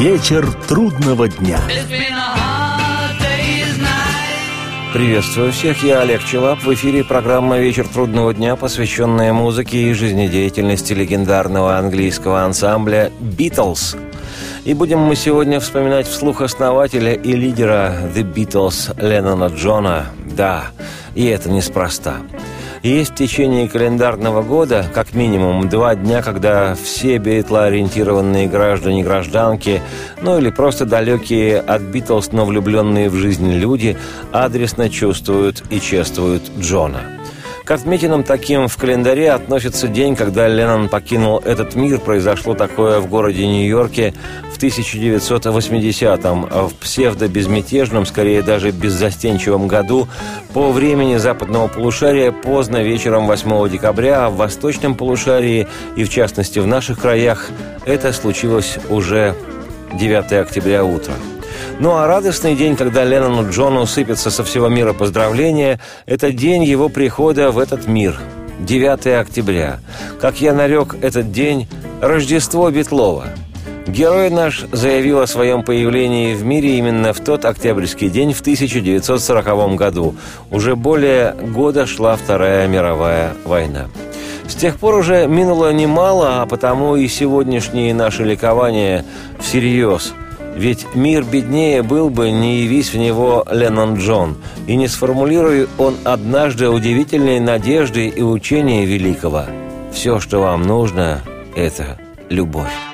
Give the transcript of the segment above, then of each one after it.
Вечер трудного дня. Приветствую всех, я Олег Челап. В эфире программа «Вечер трудного дня», посвященная музыке и жизнедеятельности легендарного английского ансамбля «Битлз». И будем мы сегодня вспоминать вслух основателя и лидера The Beatles Леннона Джона. Да, и это неспроста. Есть в течение календарного года как минимум два дня, когда все битлоориентированные граждане гражданки, ну или просто далекие от Битлз, но влюбленные в жизнь люди, адресно чувствуют и чествуют Джона – к отметинам таким в календаре относится день, когда Леннон покинул этот мир. Произошло такое в городе Нью-Йорке в 1980-м, в псевдо-безмятежном, скорее даже беззастенчивом году, по времени западного полушария поздно вечером 8 декабря, в восточном полушарии и в частности в наших краях это случилось уже 9 октября утром. Ну а радостный день, когда Леннону Джону сыпется со всего мира поздравления, это день его прихода в этот мир. 9 октября. Как я нарек этот день «Рождество Бетлова». Герой наш заявил о своем появлении в мире именно в тот октябрьский день в 1940 году. Уже более года шла Вторая мировая война. С тех пор уже минуло немало, а потому и сегодняшние наши ликования всерьез – ведь мир беднее был бы, не явись в него Леннон Джон, и не сформулируя он однажды удивительные надежды и учения великого. Все, что вам нужно, это любовь.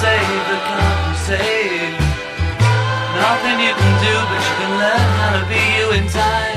save that can't be saved. Nothing you can do, but you can learn how to be you in time.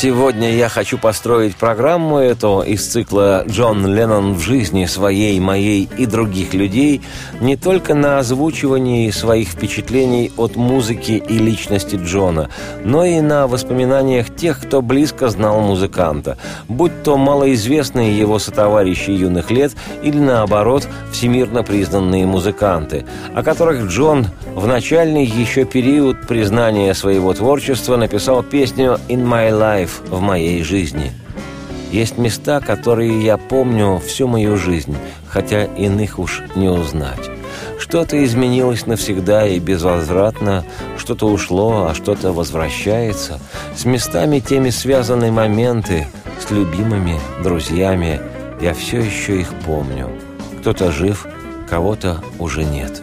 Сегодня я хочу построить программу эту из цикла «Джон Леннон в жизни своей, моей и других людей» не только на озвучивании своих впечатлений от музыки и личности Джона, но и на воспоминаниях тех, кто близко знал музыканта, будь то малоизвестные его сотоварищи юных лет или, наоборот, всемирно признанные музыканты, о которых Джон в начальный еще период признания своего творчества написал песню «In My Life» Life в моей жизни. Есть места, которые я помню всю мою жизнь, хотя иных уж не узнать. Что-то изменилось навсегда и безвозвратно, что-то ушло, а что-то возвращается. С местами теми связаны моменты, с любимыми, друзьями. Я все еще их помню. Кто-то жив, кого-то уже нет.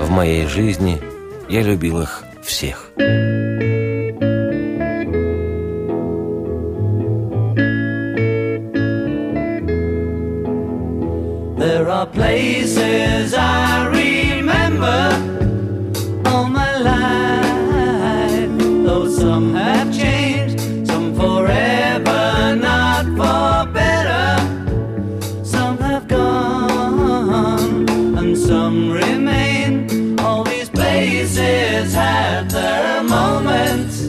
В моей жизни я любил их всех. There are places I remember all my life, though some have changed, some forever, not for better. Some have gone, and some remain. All these places had their moments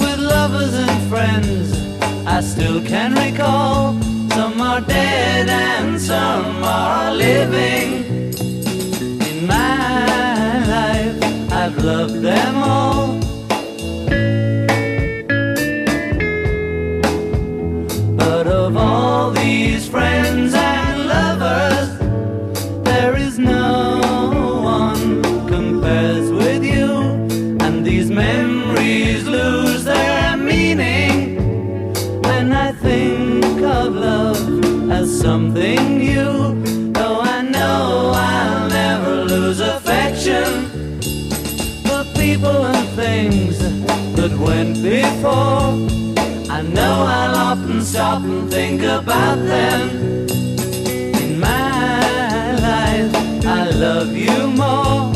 with lovers and friends. I still can recall. Are dead and some are living. In my life, I've loved them all. That went before. I know I'll often stop and think about them. In my life, I love you more.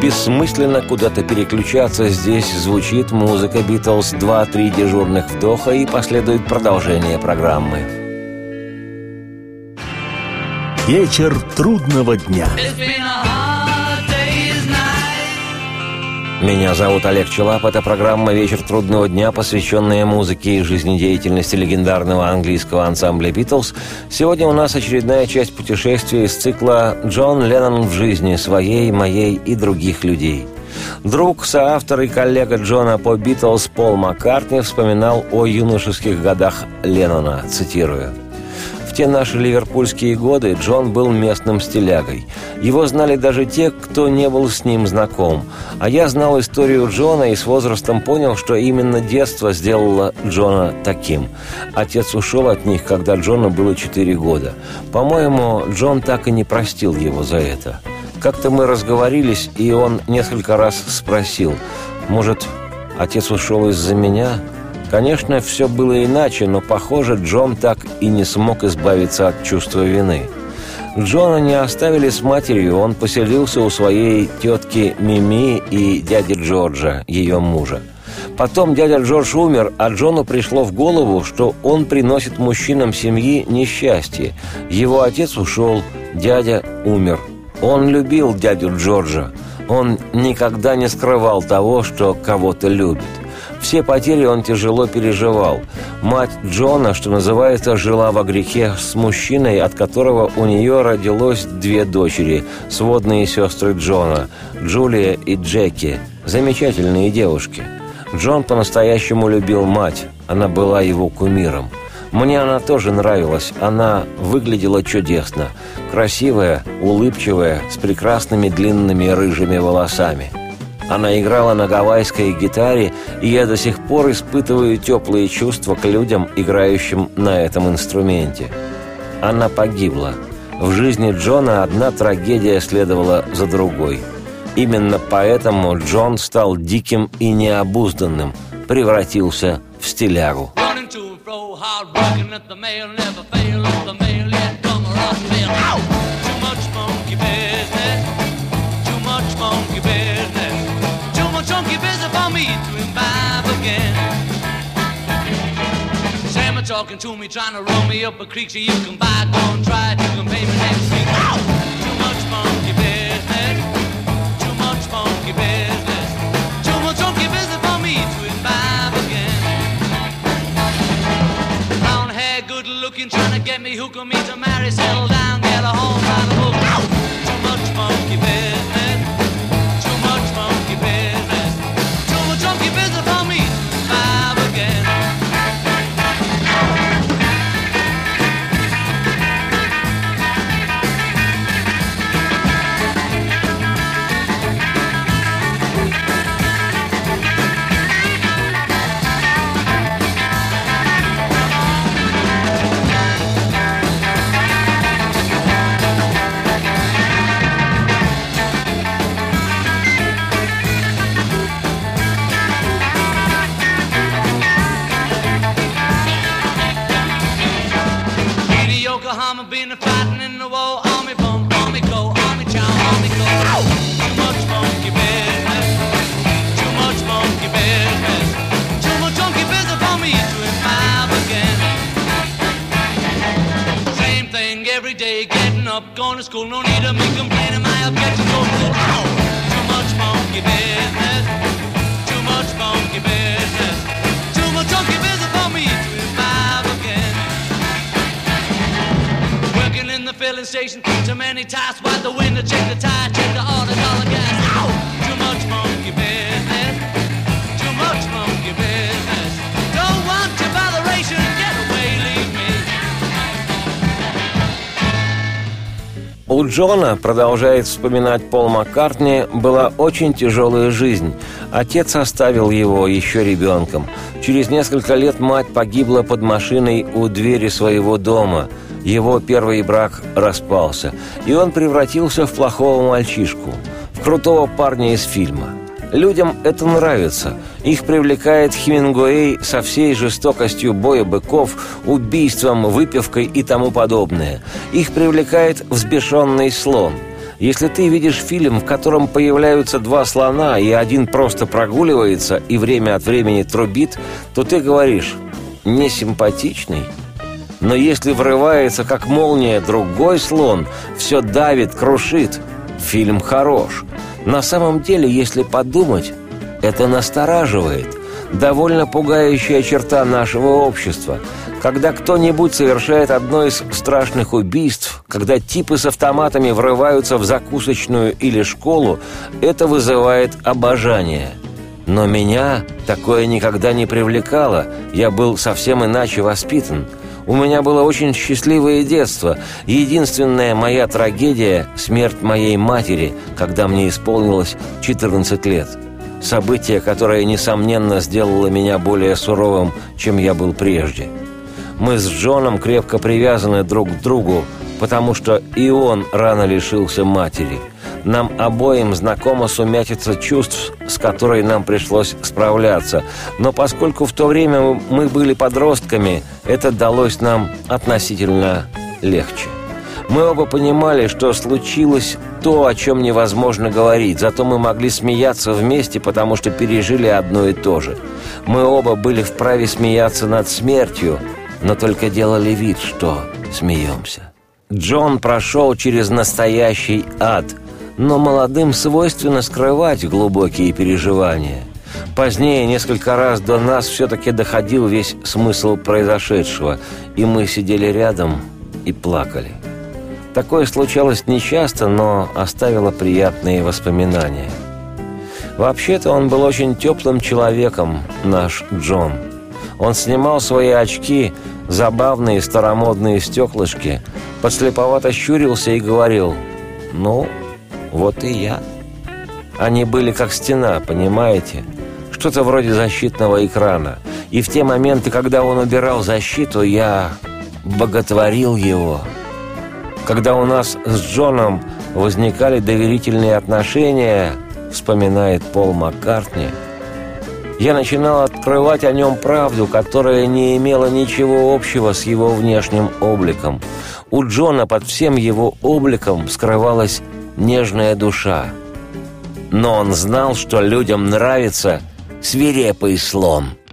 Бессмысленно куда-то переключаться, здесь звучит музыка «Битлз», два-три дежурных вдоха и последует продолжение программы. Вечер трудного дня. Меня зовут Олег Челап. Это программа «Вечер трудного дня», посвященная музыке и жизнедеятельности легендарного английского ансамбля «Битлз». Сегодня у нас очередная часть путешествия из цикла «Джон Леннон в жизни своей, моей и других людей». Друг, соавтор и коллега Джона по «Битлз» Пол Маккартни вспоминал о юношеских годах Леннона, цитирую – те наши ливерпульские годы Джон был местным стилягой. Его знали даже те, кто не был с ним знаком. А я знал историю Джона и с возрастом понял, что именно детство сделало Джона таким. Отец ушел от них, когда Джону было 4 года. По-моему, Джон так и не простил его за это. Как-то мы разговорились, и он несколько раз спросил, «Может, отец ушел из-за меня?» Конечно, все было иначе, но, похоже, Джон так и не смог избавиться от чувства вины. Джона не оставили с матерью, он поселился у своей тетки Мими и дяди Джорджа, ее мужа. Потом дядя Джордж умер, а Джону пришло в голову, что он приносит мужчинам семьи несчастье. Его отец ушел, дядя умер. Он любил дядю Джорджа. Он никогда не скрывал того, что кого-то любит. Все потери он тяжело переживал. Мать Джона, что называется, жила во грехе с мужчиной, от которого у нее родилось две дочери, сводные сестры Джона, Джулия и Джеки, замечательные девушки. Джон по-настоящему любил мать, она была его кумиром. Мне она тоже нравилась, она выглядела чудесно. Красивая, улыбчивая, с прекрасными длинными рыжими волосами – она играла на гавайской гитаре, и я до сих пор испытываю теплые чувства к людям, играющим на этом инструменте. Она погибла. В жизни Джона одна трагедия следовала за другой. Именно поэтому Джон стал диким и необузданным, превратился в стилягу. Running to and fro, hard talking to me, trying to roll me up a creek so you can buy, go and try it, you can pay me next school. No need of me complaining, my objection's so cool. Too much monkey business. Too much monkey business. Too much monkey business for me to imbibe again. Working in the filling station, too many tasks. Wipe the window, check the tire, check the order, dollar gas. Ow! Джона, продолжает вспоминать Пол Маккартни, была очень тяжелая жизнь. Отец оставил его еще ребенком. Через несколько лет мать погибла под машиной у двери своего дома. Его первый брак распался, и он превратился в плохого мальчишку, в крутого парня из фильма. Людям это нравится. Их привлекает Хемингуэй со всей жестокостью боя быков, убийством, выпивкой и тому подобное. Их привлекает взбешенный слон. Если ты видишь фильм, в котором появляются два слона, и один просто прогуливается и время от времени трубит, то ты говоришь «несимпатичный». Но если врывается, как молния, другой слон, все давит, крушит, фильм хорош. На самом деле, если подумать, это настораживает. Довольно пугающая черта нашего общества. Когда кто-нибудь совершает одно из страшных убийств, когда типы с автоматами врываются в закусочную или школу, это вызывает обожание. Но меня такое никогда не привлекало, я был совсем иначе воспитан. У меня было очень счастливое детство. Единственная моя трагедия – смерть моей матери, когда мне исполнилось 14 лет. Событие, которое, несомненно, сделало меня более суровым, чем я был прежде. Мы с Джоном крепко привязаны друг к другу, потому что и он рано лишился матери. Нам обоим знакома сумятица чувств, с которой нам пришлось справляться. Но поскольку в то время мы были подростками, это далось нам относительно легче. Мы оба понимали, что случилось то, о чем невозможно говорить, зато мы могли смеяться вместе, потому что пережили одно и то же. Мы оба были вправе смеяться над смертью, но только делали вид, что смеемся. Джон прошел через настоящий ад, но молодым свойственно скрывать глубокие переживания. Позднее, несколько раз до нас, все-таки доходил весь смысл произошедшего, и мы сидели рядом и плакали. Такое случалось нечасто, но оставило приятные воспоминания. Вообще-то он был очень теплым человеком, наш Джон. Он снимал свои очки, забавные старомодные стеклышки, подслеповато щурился и говорил «Ну, вот и я». Они были как стена, понимаете? Что-то вроде защитного экрана. И в те моменты, когда он убирал защиту, я боготворил его. Когда у нас с Джоном возникали доверительные отношения, вспоминает Пол Маккартни, я начинал открывать о нем правду, которая не имела ничего общего с его внешним обликом. У Джона под всем его обликом скрывалась нежная душа. Но он знал, что людям нравится свирепый слон –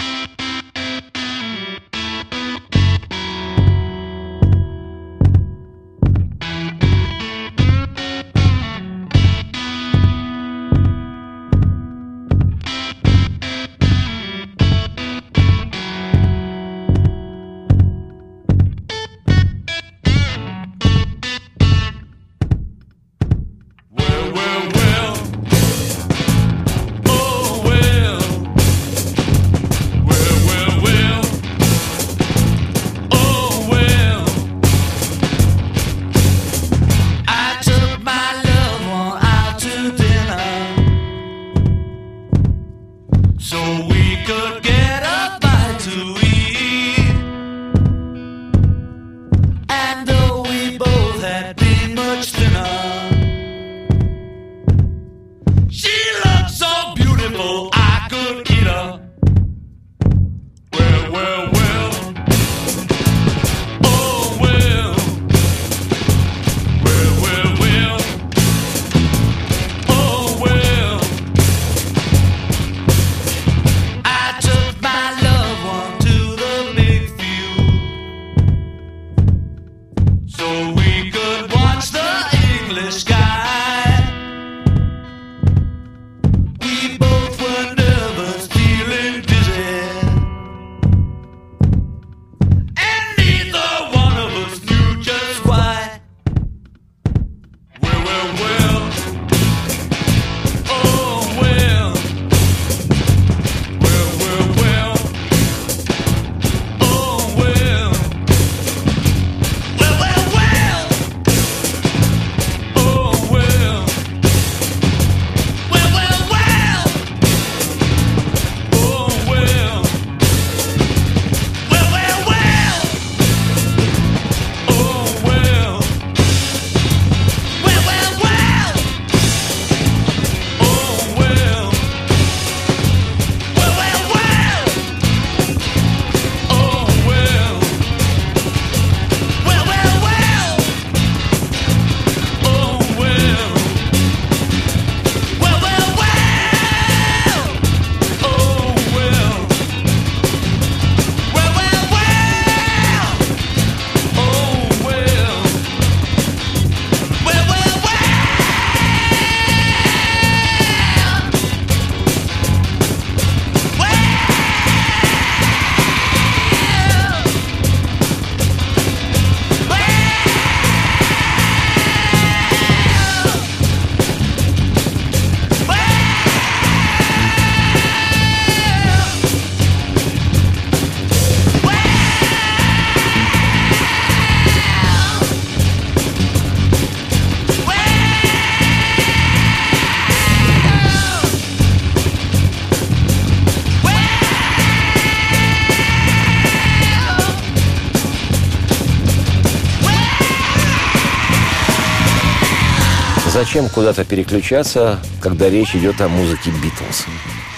Зачем куда-то переключаться, когда речь идет о музыке Битлз?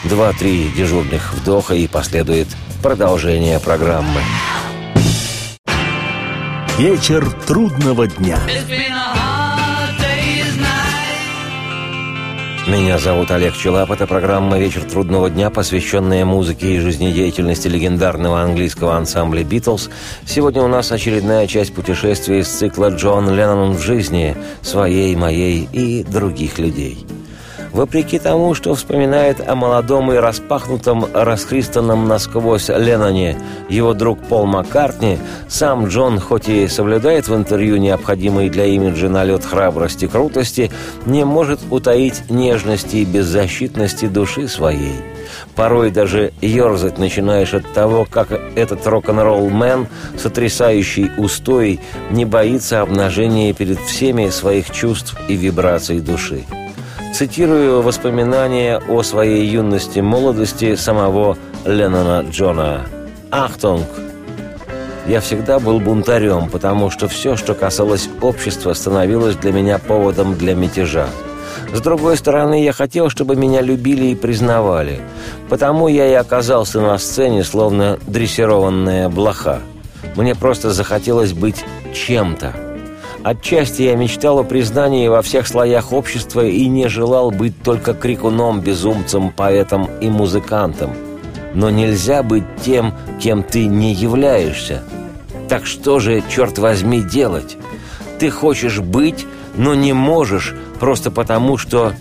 Два-три дежурных вдоха и последует продолжение программы. Вечер трудного дня. Меня зовут Олег Челап. Это программа «Вечер трудного дня», посвященная музыке и жизнедеятельности легендарного английского ансамбля «Битлз». Сегодня у нас очередная часть путешествия из цикла «Джон Леннон в жизни», своей, моей и других людей. Вопреки тому, что вспоминает о молодом и распахнутом, расхристанном насквозь Ленноне его друг Пол Маккартни, сам Джон, хоть и соблюдает в интервью необходимый для имиджа налет храбрости и крутости, не может утаить нежности и беззащитности души своей. Порой даже ерзать начинаешь от того, как этот рок-н-ролл-мен, сотрясающий устои, не боится обнажения перед всеми своих чувств и вибраций души. Цитирую воспоминания о своей юности молодости самого Леннона Джона. «Ахтунг! Я всегда был бунтарем, потому что все, что касалось общества, становилось для меня поводом для мятежа. С другой стороны, я хотел, чтобы меня любили и признавали. Потому я и оказался на сцене, словно дрессированная блоха. Мне просто захотелось быть чем-то. Отчасти я мечтал о признании во всех слоях общества и не желал быть только крикуном, безумцем, поэтом и музыкантом. Но нельзя быть тем, кем ты не являешься. Так что же, черт возьми, делать? Ты хочешь быть, но не можешь, просто потому что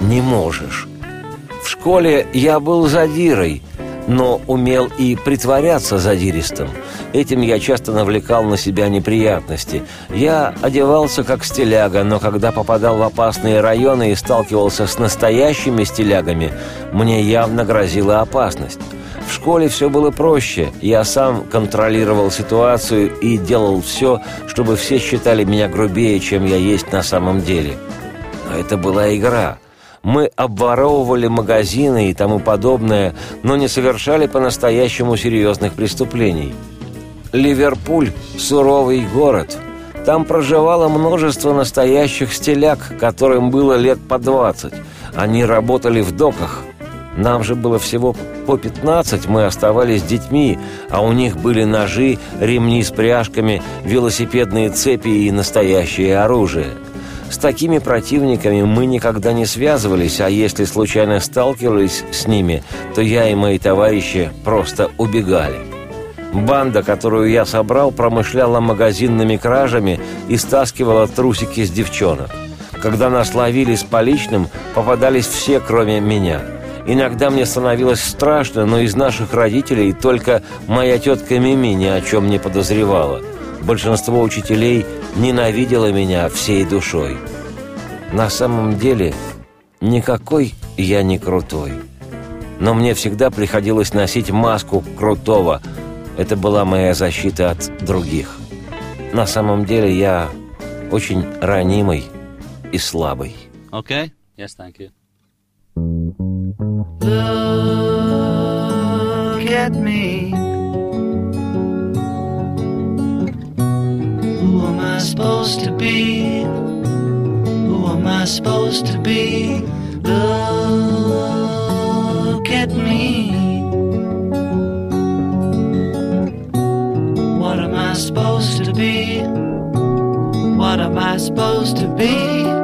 не можешь. В школе я был задирой, но умел и притворяться задиристым. Этим я часто навлекал на себя неприятности. Я одевался как стиляга, но когда попадал в опасные районы и сталкивался с настоящими стилягами, мне явно грозила опасность. В школе все было проще. Я сам контролировал ситуацию и делал все, чтобы все считали меня грубее, чем я есть на самом деле. Но это была игра. Мы обворовывали магазины и тому подобное, но не совершали по-настоящему серьезных преступлений. Ливерпуль – суровый город. Там проживало множество настоящих стиляк, которым было лет по двадцать. Они работали в доках. Нам же было всего по пятнадцать, мы оставались детьми, а у них были ножи, ремни с пряжками, велосипедные цепи и настоящее оружие – с такими противниками мы никогда не связывались, а если случайно сталкивались с ними, то я и мои товарищи просто убегали. Банда, которую я собрал, промышляла магазинными кражами и стаскивала трусики с девчонок. Когда нас ловили с поличным, попадались все, кроме меня. Иногда мне становилось страшно, но из наших родителей только моя тетка Мими ни о чем не подозревала – Большинство учителей ненавидело меня всей душой. На самом деле, никакой я не крутой. Но мне всегда приходилось носить маску крутого. Это была моя защита от других. На самом деле я очень ранимый и слабый. Okay? Yes, thank you. Look at me. I supposed to be? Who am I supposed to be? Look at me. Am I supposed to be? What am I supposed to be?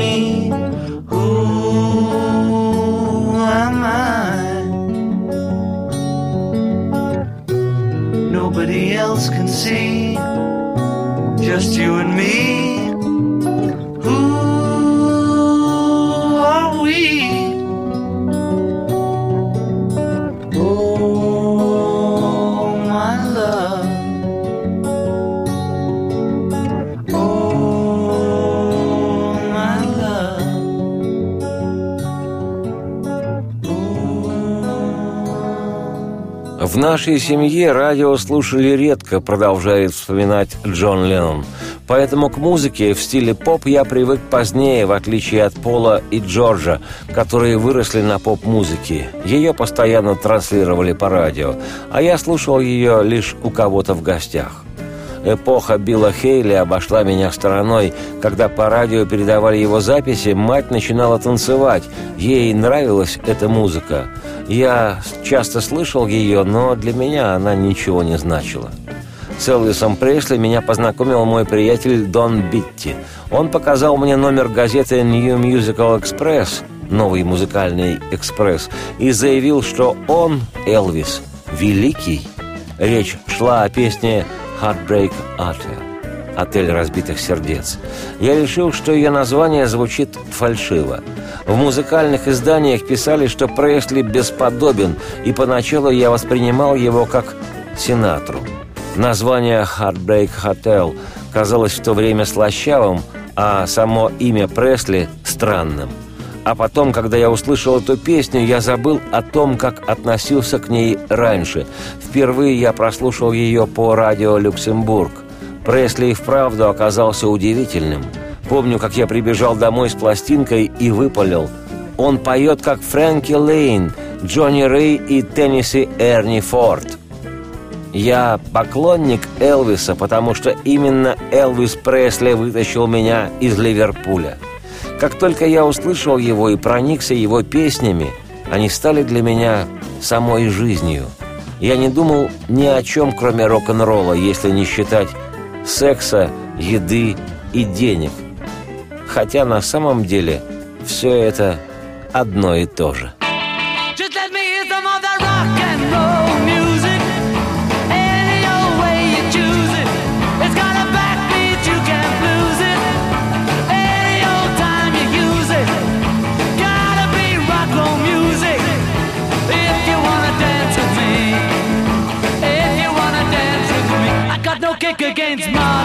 me. Who am I? Nobody else can see, just you and me. Нашей семье радио слушали редко, продолжает вспоминать Джон Леннон. Поэтому к музыке в стиле поп я привык позднее, в отличие от Пола и Джорджа, которые выросли на поп-музыке. Ее постоянно транслировали по радио, а я слушал ее лишь у кого-то в гостях. Эпоха Билла Хейли обошла меня стороной. Когда по радио передавали его записи, мать начинала танцевать. Ей нравилась эта музыка. Я часто слышал ее, но для меня она ничего не значила. С Элвисом Пресли меня познакомил мой приятель Дон Битти. Он показал мне номер газеты New Musical Express, новый музыкальный экспресс, и заявил, что он, Элвис, великий. Речь шла о песне Heartbreak Hotel. «Отель разбитых сердец». Я решил, что ее название звучит фальшиво. В музыкальных изданиях писали, что Пресли бесподобен, и поначалу я воспринимал его как Синатру. Название «Heartbreak Hotel» казалось в то время слащавым, а само имя Пресли – странным. А потом, когда я услышал эту песню, я забыл о том, как относился к ней раньше. Впервые я прослушал ее по радио «Люксембург». Пресли и вправду оказался удивительным. Помню, как я прибежал домой с пластинкой и выпалил. Он поет, как Фрэнки Лейн, Джонни Рэй и Тенниси Эрни Форд. Я поклонник Элвиса, потому что именно Элвис Пресли вытащил меня из Ливерпуля – как только я услышал его и проникся его песнями, они стали для меня самой жизнью. Я не думал ни о чем, кроме рок-н-ролла, если не считать секса, еды и денег. Хотя на самом деле все это одно и то же. against mine.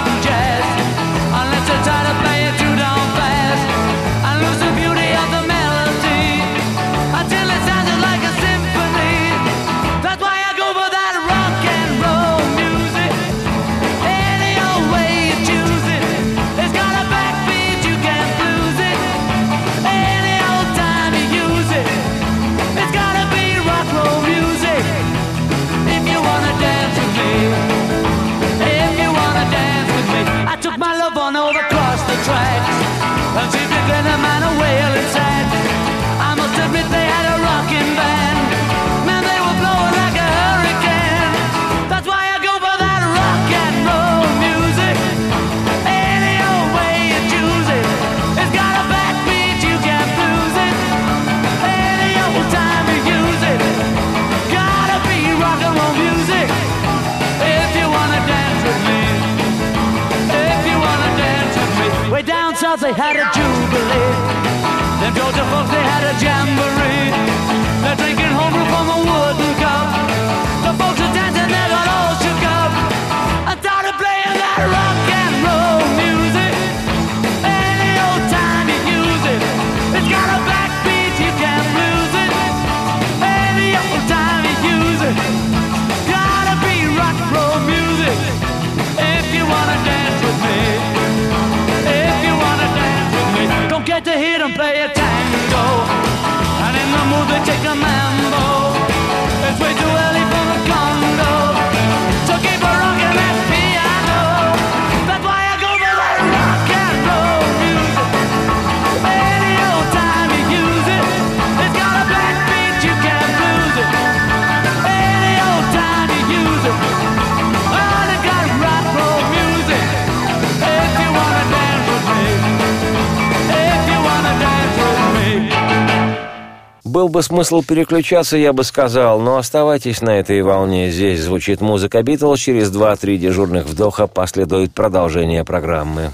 Бы смысл переключаться, я бы сказал, но оставайтесь на этой волне. Здесь звучит музыка Битлз. Через два-три дежурных вдоха последует продолжение программы.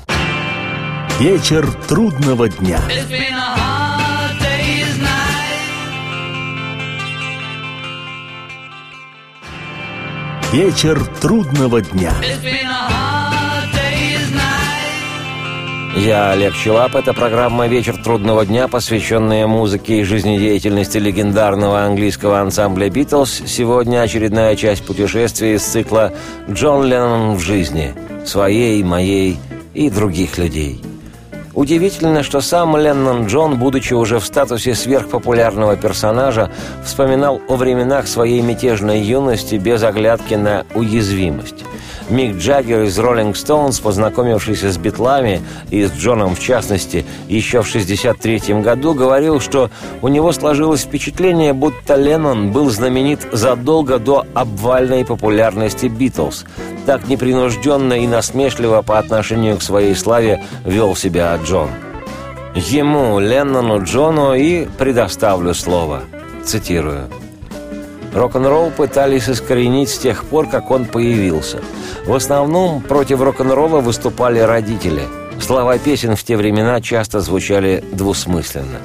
Вечер трудного дня. Вечер трудного дня. Я Олег Челап. Это программа «Вечер трудного дня», посвященная музыке и жизнедеятельности легендарного английского ансамбля «Битлз». Сегодня очередная часть путешествия из цикла «Джон Леннон в жизни» своей, моей и других людей. Удивительно, что сам Леннон Джон, будучи уже в статусе сверхпопулярного персонажа, вспоминал о временах своей мятежной юности без оглядки на уязвимость. Мик Джаггер из «Роллинг Стоунс», познакомившийся с Битлами и с Джоном в частности, еще в 1963 году, говорил, что у него сложилось впечатление, будто Леннон был знаменит задолго до обвальной популярности «Битлз». Так непринужденно и насмешливо по отношению к своей славе вел себя Джон. Ему, Леннону Джону, и предоставлю слово. Цитирую. Рок-н-ролл пытались искоренить с тех пор, как он появился. В основном против рок-н-ролла выступали родители. Слова песен в те времена часто звучали двусмысленно.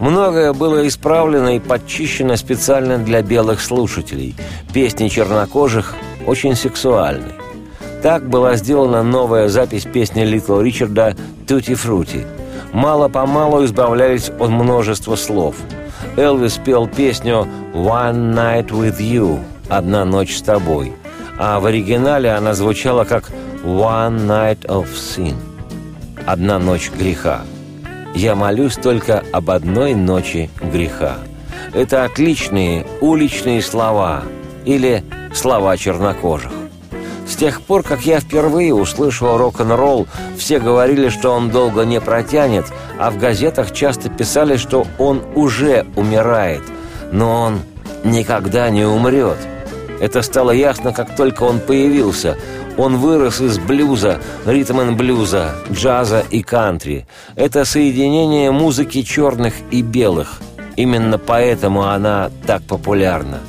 Многое было исправлено и подчищено специально для белых слушателей. Песни чернокожих очень сексуальны. Так была сделана новая запись песни Литл Ричарда «Тути Фрути». Мало-помалу избавлялись от множества слов – Элвис пел песню «One Night With You» – «Одна ночь с тобой», а в оригинале она звучала как «One Night of Sin» – «Одна ночь греха». «Я молюсь только об одной ночи греха». Это отличные уличные слова или слова чернокожих. С тех пор, как я впервые услышал рок-н-ролл, все говорили, что он долго не протянет, а в газетах часто писали, что он уже умирает, но он никогда не умрет. Это стало ясно, как только он появился. Он вырос из блюза, ритм-н-блюза, джаза и кантри. Это соединение музыки черных и белых. Именно поэтому она так популярна.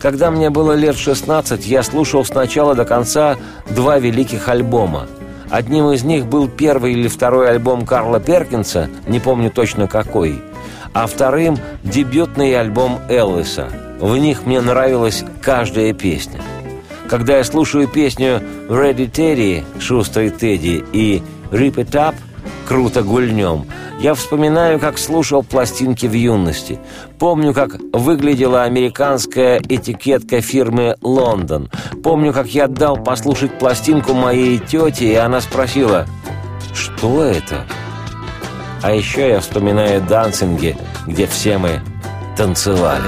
Когда мне было лет 16, я слушал с начала до конца два великих альбома. Одним из них был первый или второй альбом Карла Перкинса, не помню точно какой, а вторым – дебютный альбом Элвиса. В них мне нравилась каждая песня. Когда я слушаю песню «Ready Teddy» «Шустрый Тедди» и «Rip It Up» «Круто гульнем», я вспоминаю, как слушал пластинки в юности. Помню, как выглядела американская этикетка фирмы «Лондон». Помню, как я дал послушать пластинку моей тете, и она спросила, «Что это?» А еще я вспоминаю дансинги, где все мы танцевали.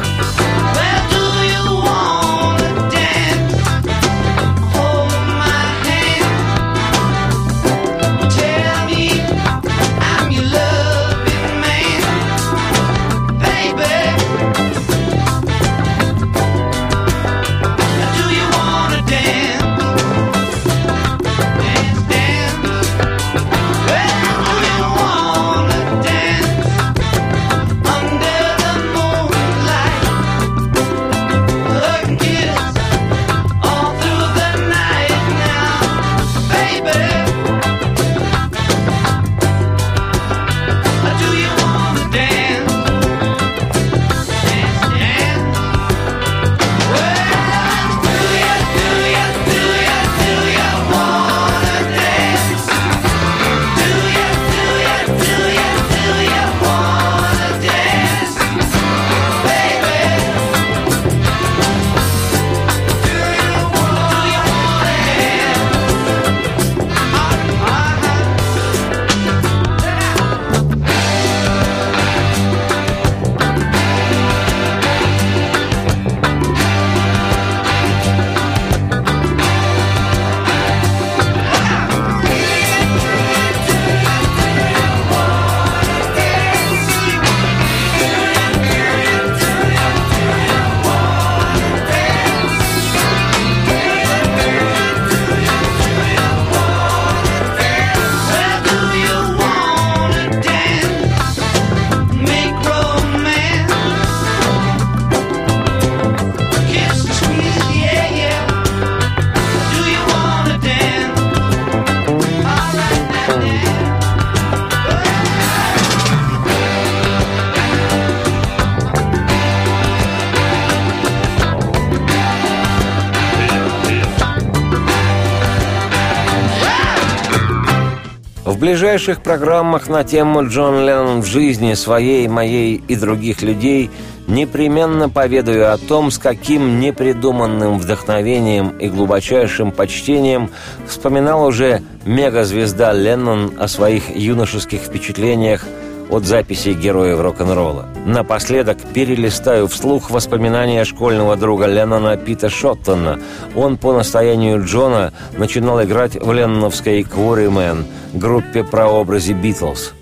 Ближайших программах на тему Джон Леннон в жизни своей, моей и других людей непременно поведаю о том, с каким непридуманным вдохновением и глубочайшим почтением вспоминал уже мегазвезда Леннон о своих юношеских впечатлениях от записей героев рок-н-ролла. Напоследок перелистаю вслух воспоминания школьного друга Леннона Пита Шоттона. Он по настоянию Джона начинал играть в ленноновской «Quarrymen» группе прообразе «Битлз».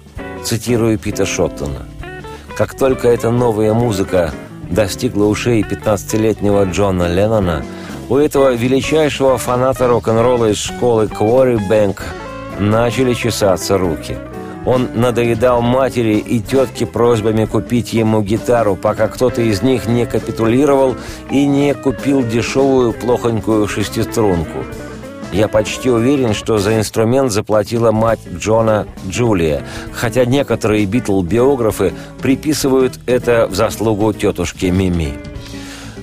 Цитирую Пита Шоттона. «Как только эта новая музыка достигла ушей 15-летнего Джона Леннона, у этого величайшего фаната рок-н-ролла из школы Квори Бэнк начали чесаться руки – он надоедал матери и тетке просьбами купить ему гитару, пока кто-то из них не капитулировал и не купил дешевую плохонькую шестиструнку. Я почти уверен, что за инструмент заплатила мать Джона Джулия, хотя некоторые битл-биографы приписывают это в заслугу тетушки Мими.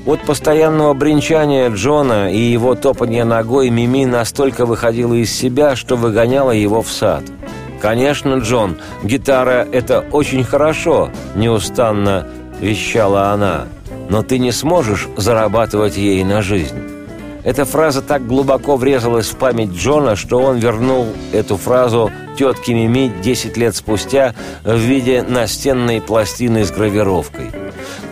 От постоянного бренчания Джона и его топания ногой Мими настолько выходила из себя, что выгоняла его в сад – «Конечно, Джон, гитара — это очень хорошо», — неустанно вещала она. «Но ты не сможешь зарабатывать ей на жизнь». Эта фраза так глубоко врезалась в память Джона, что он вернул эту фразу тетке Мими 10 лет спустя в виде настенной пластины с гравировкой.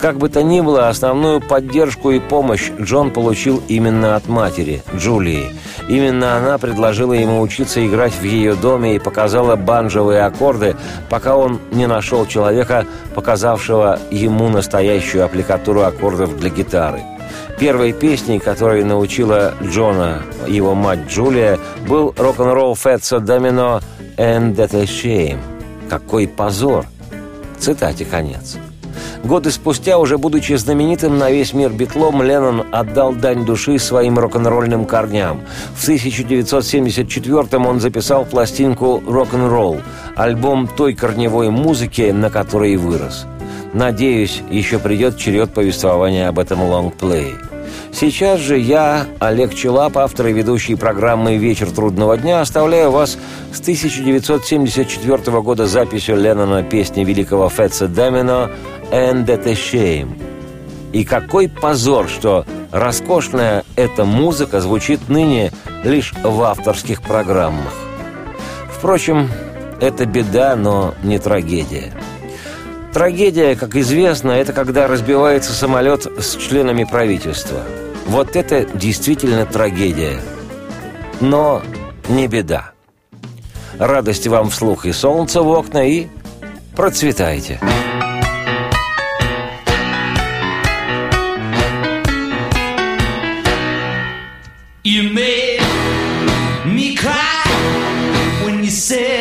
Как бы то ни было, основную поддержку и помощь Джон получил именно от матери, Джулии. Именно она предложила ему учиться играть в ее доме и показала банджовые аккорды, пока он не нашел человека, показавшего ему настоящую аппликатуру аккордов для гитары – Первой песней, которой научила Джона его мать Джулия, был рок-н-ролл Фетса Домино «And that a shame». «Какой позор!» Цитате конец. Годы спустя, уже будучи знаменитым на весь мир битлом, Леннон отдал дань души своим рок-н-ролльным корням. В 1974-м он записал пластинку «Рок-н-ролл», альбом той корневой музыки, на которой вырос – Надеюсь, еще придет черед повествования об этом лонгплее. Сейчас же я, Олег Челап, автор и ведущий программы «Вечер трудного дня», оставляю вас с 1974 года записью Леннона песни великого Фетса Дамино «And that a shame». И какой позор, что роскошная эта музыка звучит ныне лишь в авторских программах. Впрочем, это беда, но не трагедия. Трагедия, как известно, это когда разбивается самолет с членами правительства. Вот это действительно трагедия. Но не беда. Радости вам вслух и солнце в окна, и процветайте. You made me cry when you said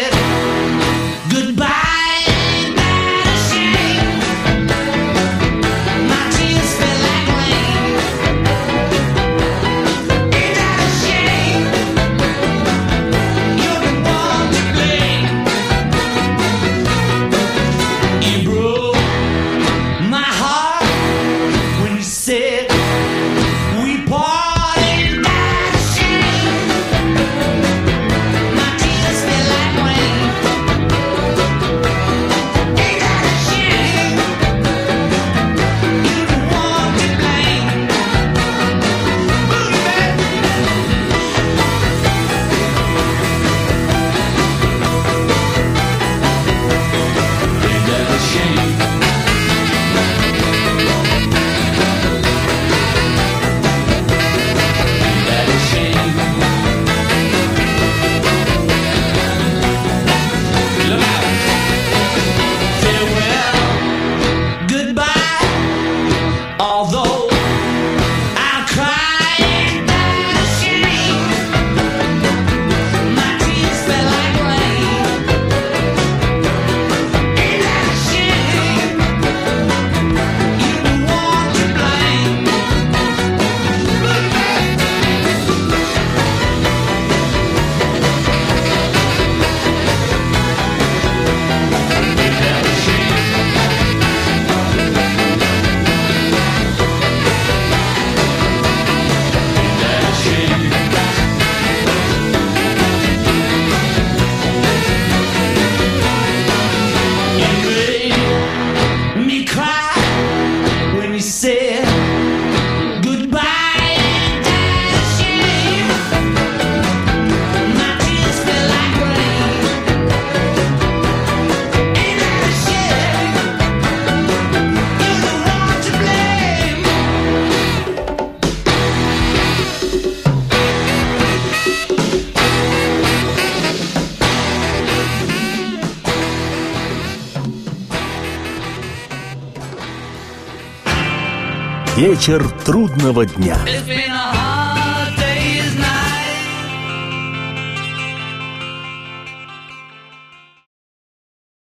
Вечер трудного дня.